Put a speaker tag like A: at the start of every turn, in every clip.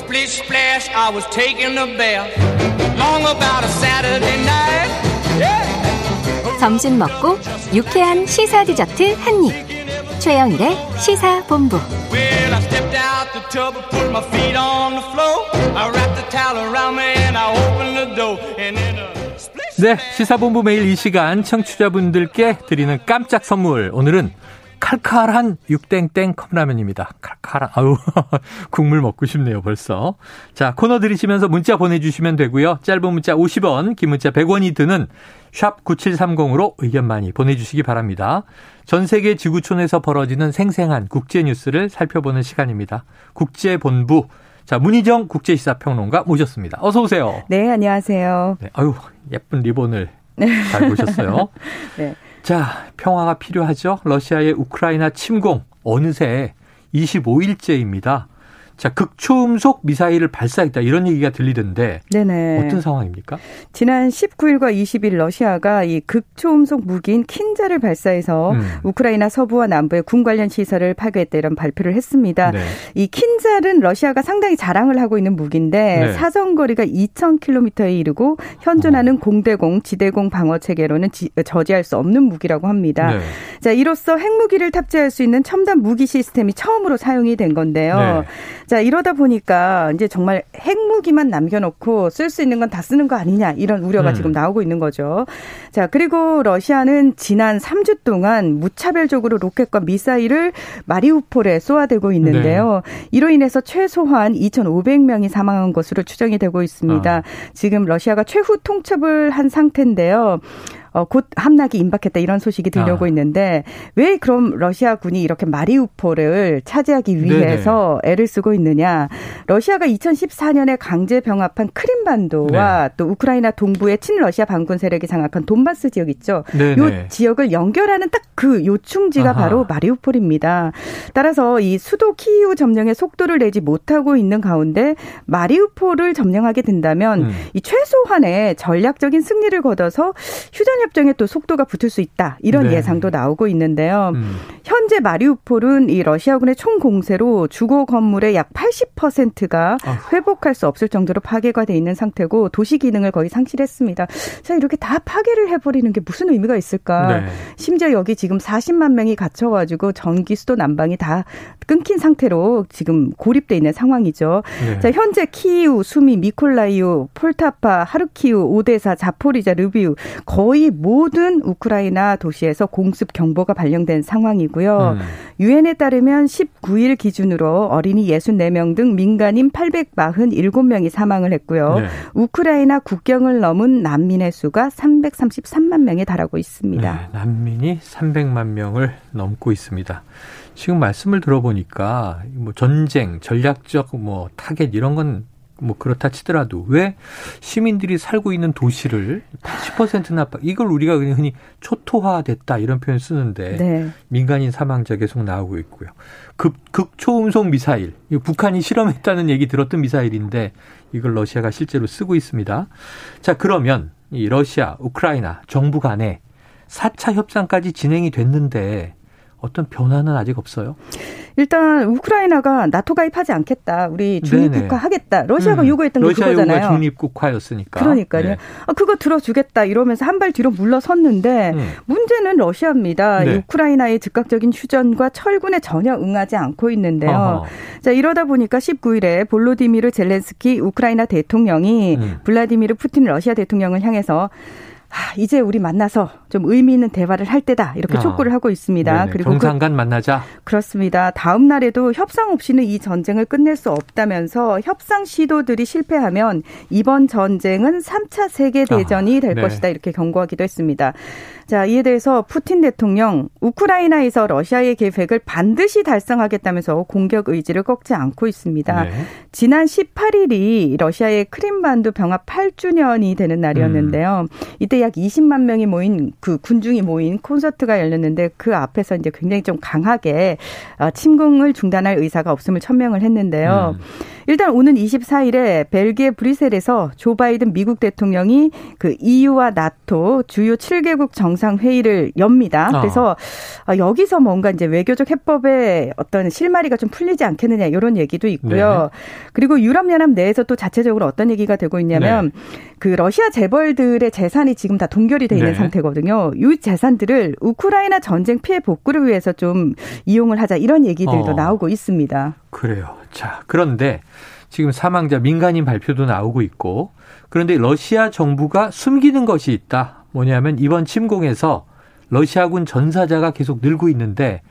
A: Splish splash, I was taking a bath. Long about a Saturday night. Yeah.
B: 점심 먹고 유쾌한 시사 디저트 한 입. 최영일의 시사 본부.
A: Well, I stepped out the tub and put my feet on the floor. I wrapped the towel around me and I opened the door. And then a splish.
C: 네, 시사본부 매일 이 시간 청취자분들께 드리는 깜짝 선물. 오늘은 칼칼한 육땡땡 컵라면입니다. 칼칼한, 아유, 국물 먹고 싶네요, 벌써. 자, 코너 들이시면서 문자 보내주시면 되고요. 짧은 문자 50원, 긴 문자 100원이 드는 샵 9730으로 의견 많이 보내주시기 바랍니다. 전 세계 지구촌에서 벌어지는 생생한 국제 뉴스를 살펴보는 시간입니다. 국제본부. 자, 문희정 국제시사평론가 모셨습니다. 어서 오세요.
D: 네, 안녕하세요.
C: 네, 아유, 예쁜 리본을 잘 보셨어요.
D: 네.
C: 자, 평화가 필요하죠. 러시아의 우크라이나 침공 어느새 25일째입니다. 자, 극초음속 미사일을 발사했다 이런 얘기가 들리던데
D: 네네.
C: 어떤 상황입니까?
D: 지난 19일과 20일 러시아가 이 극초음속 무기인 킨자를 발사해서
C: 음.
D: 우크라이나 서부와 남부의 군 관련 시설을 파괴했다 이런 발표를 했습니다.
C: 네.
D: 이 킨자는 러시아가 상당히 자랑을 하고 있는 무기인데
C: 네.
D: 사정거리가 2,000km에 이르고 현존하는
C: 어.
D: 공대공, 지대공 방어 체계로는 지, 저지할 수 없는 무기라고 합니다.
C: 네.
D: 자, 이로써 핵무기를 탑재할 수 있는 첨단 무기 시스템이 처음으로 사용이 된 건데요.
C: 네.
D: 자, 이러다 보니까 이제 정말 핵무기만 남겨놓고 쓸 수 있는 건 다 쓰는 거 아니냐 이런 우려가
C: 음.
D: 지금 나오고 있는 거죠. 자, 그리고 러시아는 지난 3주 동안 무차별적으로 로켓과 미사일을 마리우폴에 쏘아대고 있는데요.
C: 네.
D: 이로 인해서 최소한 2,500명이 사망한 것으로 추정이 되고 있습니다.
C: 아.
D: 지금 러시아가 최후 통첩을 한 상태인데요. 어, 곧 함락이 임박했다 이런 소식이 들려오고
C: 아.
D: 있는데 왜 그럼 러시아군이 이렇게 마리우폴을 차지하기 위해서 애를 쓰고 있느냐? 러시아가 2014년에 강제 병합한 크림반도와
C: 네.
D: 또 우크라이나 동부의 친러시아 반군 세력이 장악한 돈바스 지역 있죠.
C: 네네.
D: 요 지역을 연결하는 딱 그 요충지가
C: 아하.
D: 바로 마리우폴입니다. 따라서 이 수도 키이우 점령에 속도를 내지 못하고 있는 가운데 마리우폴을 점령하게 된다면
C: 음.
D: 이 최소한의 전략적인 승리를 거둬서 휴전 협정에 또 속도가 붙을 수 있다. 이런
C: 네.
D: 예상도 나오고 있는데요.
C: 음.
D: 현재 마리우폴은 이 러시아군의 총 공세로 주거 건물의 약 80%가
C: 아휴.
D: 회복할 수 없을 정도로 파괴가 돼 있는 상태고 도시 기능을 거의 상실했습니다. 자, 이렇게 다 파괴를 해버리는 게 무슨 의미가 있을까?
C: 네.
D: 심지어 여기 지금 40만 명이 갇혀가지고 전기, 수도, 난방이 다 끊긴 상태로 지금 고립돼 있는 상황이죠.
C: 네.
D: 자, 현재 키이우, 수미, 미콜라이우, 폴타파, 하르키우, 오데사, 자포리자, 르비우 거의 모든 우크라이나 도시에서 공습 경보가 발령된 상황이고요.
C: 음.
D: 유엔에 따르면 19일 기준으로 어린이 64명 등 민간인 847명이 사망을 했고요.
C: 네.
D: 우크라이나 국경을 넘은 난민의 수가 333만 명에 달하고 있습니다.
C: 네, 난민이 300만 명을 넘고 있습니다. 지금 말씀을 들어보니까 뭐 전쟁, 전략적 뭐 타겟 이런 건 뭐 그렇다 치더라도 왜 시민들이 살고 있는 도시를 80%나 이걸 우리가 그냥 흔히 초토화됐다 이런 표현 쓰는데
D: 네.
C: 민간인 사망자 계속 나오고 있고요. 극, 극초음속 미사일. 북한이 실험했다는 얘기 들었던 미사일인데 이걸 러시아가 실제로 쓰고 있습니다. 자, 그러면 이 러시아, 우크라이나 정부 간에 4차 협상까지 진행이 됐는데 어떤 변화는 아직 없어요?
D: 일단 우크라이나가 나토 가입하지 않겠다. 우리 중립국화 하겠다. 러시아가
C: 음,
D: 요구했던 게
C: 러시아
D: 그거잖아요.
C: 요구가 중립국화였으니까.
D: 그러니까요.
C: 네.
D: 아, 그거 들어주겠다 이러면서 한 발 뒤로 물러섰는데
C: 음.
D: 문제는 러시아입니다.
C: 네.
D: 이 우크라이나의 즉각적인 휴전과 철군에 전혀 응하지 않고 있는데요.
C: 어허.
D: 자 이러다 보니까 19일에 볼로디미르 젤렌스키 우크라이나 대통령이
C: 음.
D: 블라디미르 푸틴 러시아 대통령을 향해서 아, 이제 우리 만나서 좀 의미 있는 대화를 할 때다 이렇게
C: 아.
D: 촉구를 하고 있습니다.
C: 네네.
D: 그리고 그,
C: 정상간 만나자.
D: 그렇습니다. 다음 날에도 협상 없이는 이 전쟁을 끝낼 수 없다면서 협상 시도들이 실패하면 이번 전쟁은 3차 세계 대전이
C: 아,
D: 될
C: 네.
D: 것이다 이렇게 경고하기도 했습니다. 자, 이에 대해서 푸틴 대통령 우크라이나에서 러시아의 계획을 반드시 달성하겠다면서 공격 의지를 꺾지 않고 있습니다.
C: 네.
D: 지난 18일이 러시아의 크림반도 병합 8주년이 되는 날이었는데요. 이때 약 20만 명이 모인 그 군중이 모인 콘서트가 열렸는데 그 앞에서 이제 굉장히 좀 강하게 어, 침공을 중단할 의사가 없음을 천명을 했는데요.
C: 음.
D: 일단 오는 24일에 벨기에 브뤼셀에서 조 바이든 미국 대통령이 그 EU와 나토 주요 7개국 정상 회의를 엽니다.
C: 어.
D: 그래서 어. 여기서 뭔가 이제 외교적 해법에 어떤 실마리가 좀 풀리지 않겠느냐 이런 얘기도 있고요. 네. 그리고 유럽 연합 내에서 또 자체적으로 어떤 얘기가 되고 있냐면 네. 그 러시아 재벌들의 재산이 지금 다 동결이 돼 있는 네. 상태거든요. 이 재산들을 우크라이나 전쟁 피해 복구를 위해서 좀 이용을 하자 이런 얘기들도 어. 나오고 있습니다.
C: 그래요. 자, 그런데 지금 사망자 민간인 발표도 나오고 있고 그런데 러시아 정부가 숨기는 것이 있다. 뭐냐면 이번 침공에서 러시아군 전사자가 계속 늘고 있는데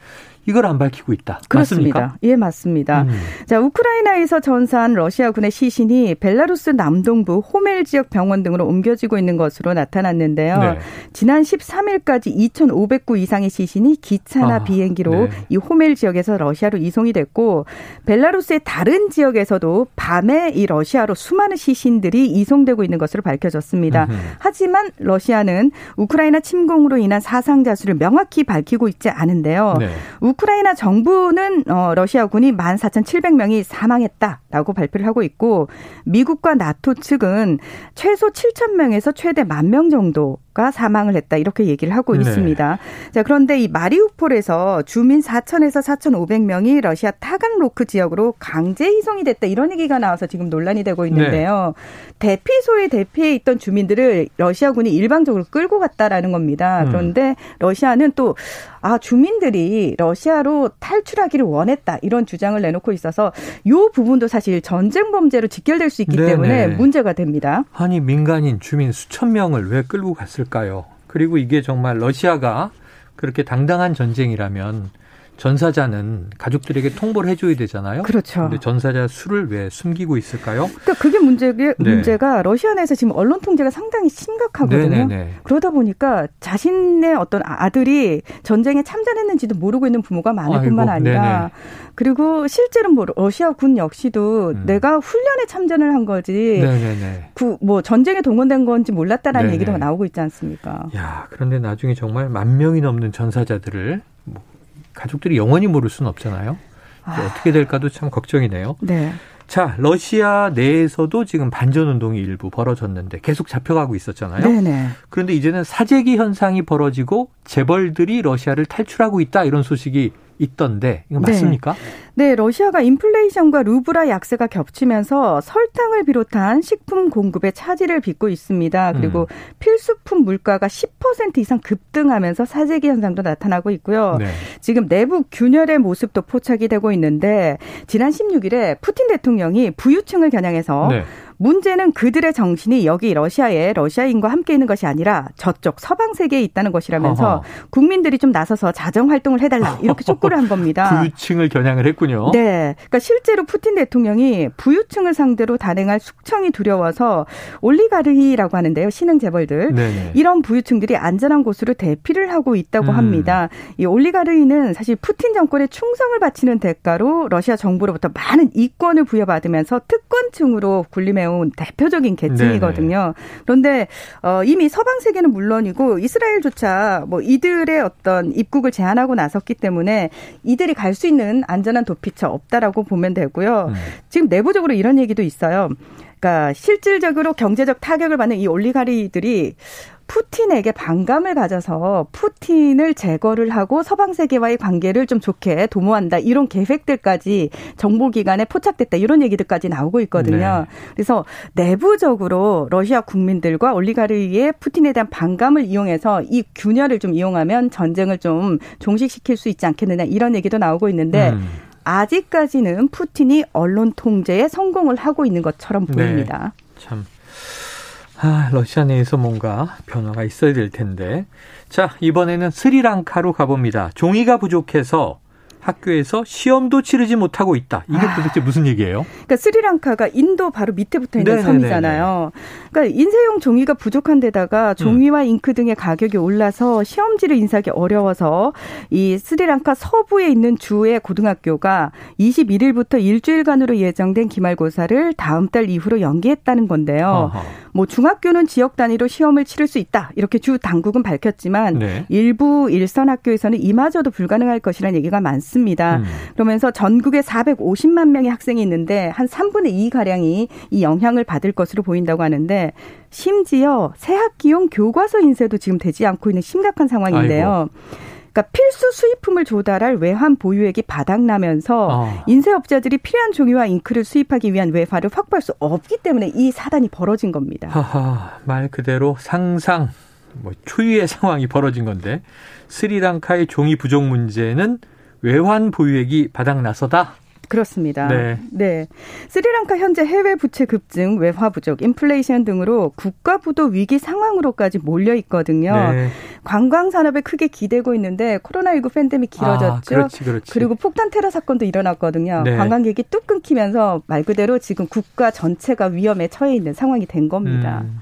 C: 이걸 안 밝히고 있다.
D: 그렇습니다.
C: 맞습니까?
D: 예, 맞습니다. 음. 자, 우크라이나에서 전사한 러시아군의 시신이 벨라루스 남동부 호멜 지역 병원 등으로 옮겨지고 있는 것으로 나타났는데요. 네. 지난 13일까지 2,500구 이상의 시신이 기차나 아, 비행기로 네. 이 호멜 지역에서 러시아로 이송이 됐고 벨라루스의 다른 지역에서도 밤에 이 러시아로 수많은 시신들이 이송되고 있는 것으로 밝혀졌습니다. 음흠. 하지만 러시아는 우크라이나 침공으로 인한 사상자 수를 명확히 밝히고 있지 않은데요. 네. 우크라이나 정부는 어, 러시아군이 14,700명이 사망했다라고 발표를 하고 있고 미국과 나토 측은 최소 7,000명에서 최대 1만 명 정도 가 사망을 했다 이렇게 얘기를 하고 네. 있습니다. 자 그런데 이 마리우폴에서 주민 4천에서 4,500명이 러시아 타간로크 지역으로 강제 이송이 됐다 이런 얘기가 나와서 지금 논란이 되고 있는데요. 네. 대피소에 대피해 있던 주민들을 러시아군이 일방적으로 끌고 갔다라는 겁니다. 음. 그런데 러시아는 또 아, 주민들이 러시아로 탈출하기를 원했다. 이런 주장을 내놓고 있어서 이 부분도 사실 전쟁 범죄로 직결될 수 있기 네네. 때문에 문제가 됩니다.
C: 아니, 민간인 주민 수천 명을 왜 끌고 갔을까 요? 그리고 이게 정말 러시아가 그렇게 당당한 전쟁이라면 전사자는 가족들에게 통보를 해줘야 되잖아요.
D: 그렇죠.
C: 근데 전사자 수를 왜 숨기고 있을까요?
D: 그러니까 그게 문제 네. 문제가 러시아 내에서 지금 언론 통제가 상당히 심각하거든요. 네네네. 네, 네. 그러다 보니까 자신의 어떤 아들이 전쟁에 참전했는지도 모르고 있는 부모가 많을 아이고, 뿐만 아니라 네네. 그리고 실제로 뭐 러시아 군 역시도 음. 내가 훈련에 참전을 한 거지 그 뭐 전쟁에 동원된 건지 몰랐다라는 네네. 얘기도 나오고 있지 않습니까?
C: 야 그런데 나중에 정말 만 명이 넘는 전사자들을 가족들이 영원히 모를 수는 없잖아요. 아. 어떻게 될까도 참 걱정이네요.
D: 네.
C: 자, 러시아 내에서도 지금 반전 운동이 일부 벌어졌는데 계속 잡혀가고 있었잖아요.
D: 네네.
C: 그런데 이제는 사재기 현상이 벌어지고 재벌들이 러시아를 탈출하고 있다 이런 소식이 있던데 이거 네. 맞습니까?
D: 네. 네, 러시아가 인플레이션과 루브라 약세가 겹치면서 설탕을 비롯한 식품 공급에 차질을 빚고 있습니다. 그리고 음. 필수품 물가가 10% 이상 급등하면서 사재기 현상도 나타나고 있고요. 네. 지금 내부 균열의 모습도 포착이 되고 있는데 지난 16일에 푸틴 대통령이 부유층을 겨냥해서 네. 문제는 그들의 정신이 여기 러시아에 러시아인과 함께 있는 것이 아니라 저쪽 서방 세계에 있다는 것이라면서 어허. 국민들이 좀 나서서 자정 활동을 해달라 이렇게 촉구를 한 겁니다.
C: 부유층을 겨냥을 했군요.
D: 네, 그러니까 실제로 푸틴 대통령이 부유층을 상대로 단행할 숙청이 두려워서 올리가르히라고 하는데요, 신흥 재벌들 네네. 이런 부유층들이 안전한 곳으로 대피를 하고 있다고 음. 합니다. 이 올리가르히는 사실 푸틴 정권에 충성을 바치는 대가로 러시아 정부로부터 많은 이권을 부여받으면서 특권층으로 군림해 해온 대표적인 계층이거든요. 네네. 그런데 어, 이미 서방 세계는 물론이고 이스라엘조차 뭐 이들의 어떤 입국을 제한하고 나섰기 때문에 이들이 갈 수 있는 안전한 도피처 없다라고 보면 되고요. 음. 지금 내부적으로 이런 얘기도 있어요. 그러니까 실질적으로 경제적 타격을 받는 이 올리가리들이 푸틴에게 반감을 가져서 푸틴을 제거를 하고 서방 세계와의 관계를 좀 좋게 도모한다 이런 계획들까지 정보기관에 포착됐다 이런 얘기들까지 나오고 있거든요. 네. 그래서 내부적으로 러시아 국민들과 올리가르의 푸틴에 대한 반감을 이용해서 이 균열을 좀 이용하면 전쟁을 좀 종식시킬 수 있지 않겠느냐 이런 얘기도 나오고 있는데 음. 아직까지는 푸틴이 언론 통제에 성공을 하고 있는 것처럼 네. 보입니다.
C: 네. 참. 아, 러시아 내에서 뭔가 변화가 있어야 될 텐데. 자, 이번에는 스리랑카로 가봅니다. 종이가 부족해서 학교에서 시험도 치르지 못하고 있다. 이게 아. 도대체 무슨 얘기예요?
D: 그러니까 스리랑카가 인도 바로 밑에 붙어 있는 네네네네. 섬이잖아요. 그러니까 인쇄용 종이가 부족한 데다가 종이와 음. 잉크 등의 가격이 올라서 시험지를 인쇄하기 어려워서 이 스리랑카 서부에 있는 주의 고등학교가 21일부터 일주일간으로 예정된 기말고사를 다음 달 이후로 연기했다는 건데요. 어허. 뭐 중학교는 지역 단위로 시험을 치를 수 있다 이렇게 주 당국은 밝혔지만 네. 일부 일선 학교에서는 이마저도 불가능할 것이라는 얘기가 많습니다. 음. 그러면서 전국에 450만 명의 학생이 있는데 한 3분의 2 가량이 이 영향을 받을 것으로 보인다고 하는데 심지어 새 학기용 교과서 인쇄도 지금 되지 않고 있는 심각한 상황인데요. 아이고. 그러니까 필수 수입품을 조달할 외환 보유액이 바닥나면서 어. 인쇄업자들이 필요한 종이와 잉크를 수입하기 위한 외화를 확보할 수 없기 때문에 이 사단이 벌어진 겁니다.
C: 하하, 말 그대로 상상 뭐 초유의 상황이 벌어진 건데 스리랑카의 종이 부족 문제는 외환 보유액이 바닥나서다.
D: 그렇습니다. 네. 네. 스리랑카 현재 해외 부채 급증, 외화 부족, 인플레이션 등으로 국가 부도 위기 상황으로까지 몰려 있거든요. 네. 관광 산업에 크게 기대고 있는데 코로나19 팬데믹 길어졌죠. 아,
C: 그렇지, 그렇지.
D: 그리고 폭탄 테러 사건도 일어났거든요. 네. 관광객이 뚝 끊기면서 말 그대로 지금 국가 전체가 위험에 처해 있는 상황이 된 겁니다. 음.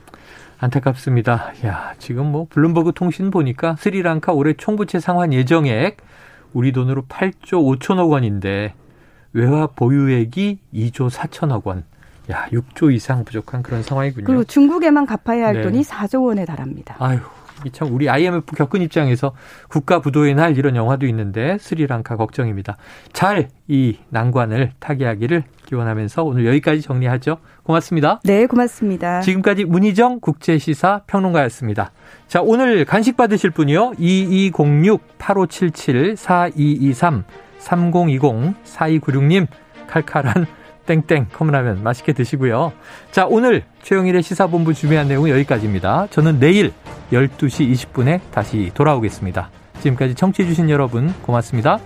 C: 안타깝습니다. 야, 지금 뭐 블룸버그 통신 보니까 스리랑카 올해 총부채 상환 예정액 우리 돈으로 8조 5천억 원인데 외화 보유액이 2조 4천억 원. 야, 6조 이상 부족한 그런 상황이군요.
D: 그리고 중국에만 갚아야 할 네. 돈이 4조 원에 달합니다.
C: 아유, 참 우리 IMF 겪은 입장에서 국가 부도의 날 이런 영화도 있는데 스리랑카 걱정입니다. 잘 이 난관을 타개하기를 기원하면서 오늘 여기까지 정리하죠. 고맙습니다.
D: 네, 고맙습니다.
C: 지금까지 문희정 국제시사 평론가였습니다. 자, 오늘 간식 받으실 분이요. 2206-8577-4223 3020-4296님 칼칼한 땡땡 컵라면 맛있게 드시고요. 자, 오늘 최영일의 시사본부 준비한 내용은 여기까지입니다. 저는 내일 12시 20분에 다시 돌아오겠습니다. 지금까지 청취해주신 여러분 고맙습니다.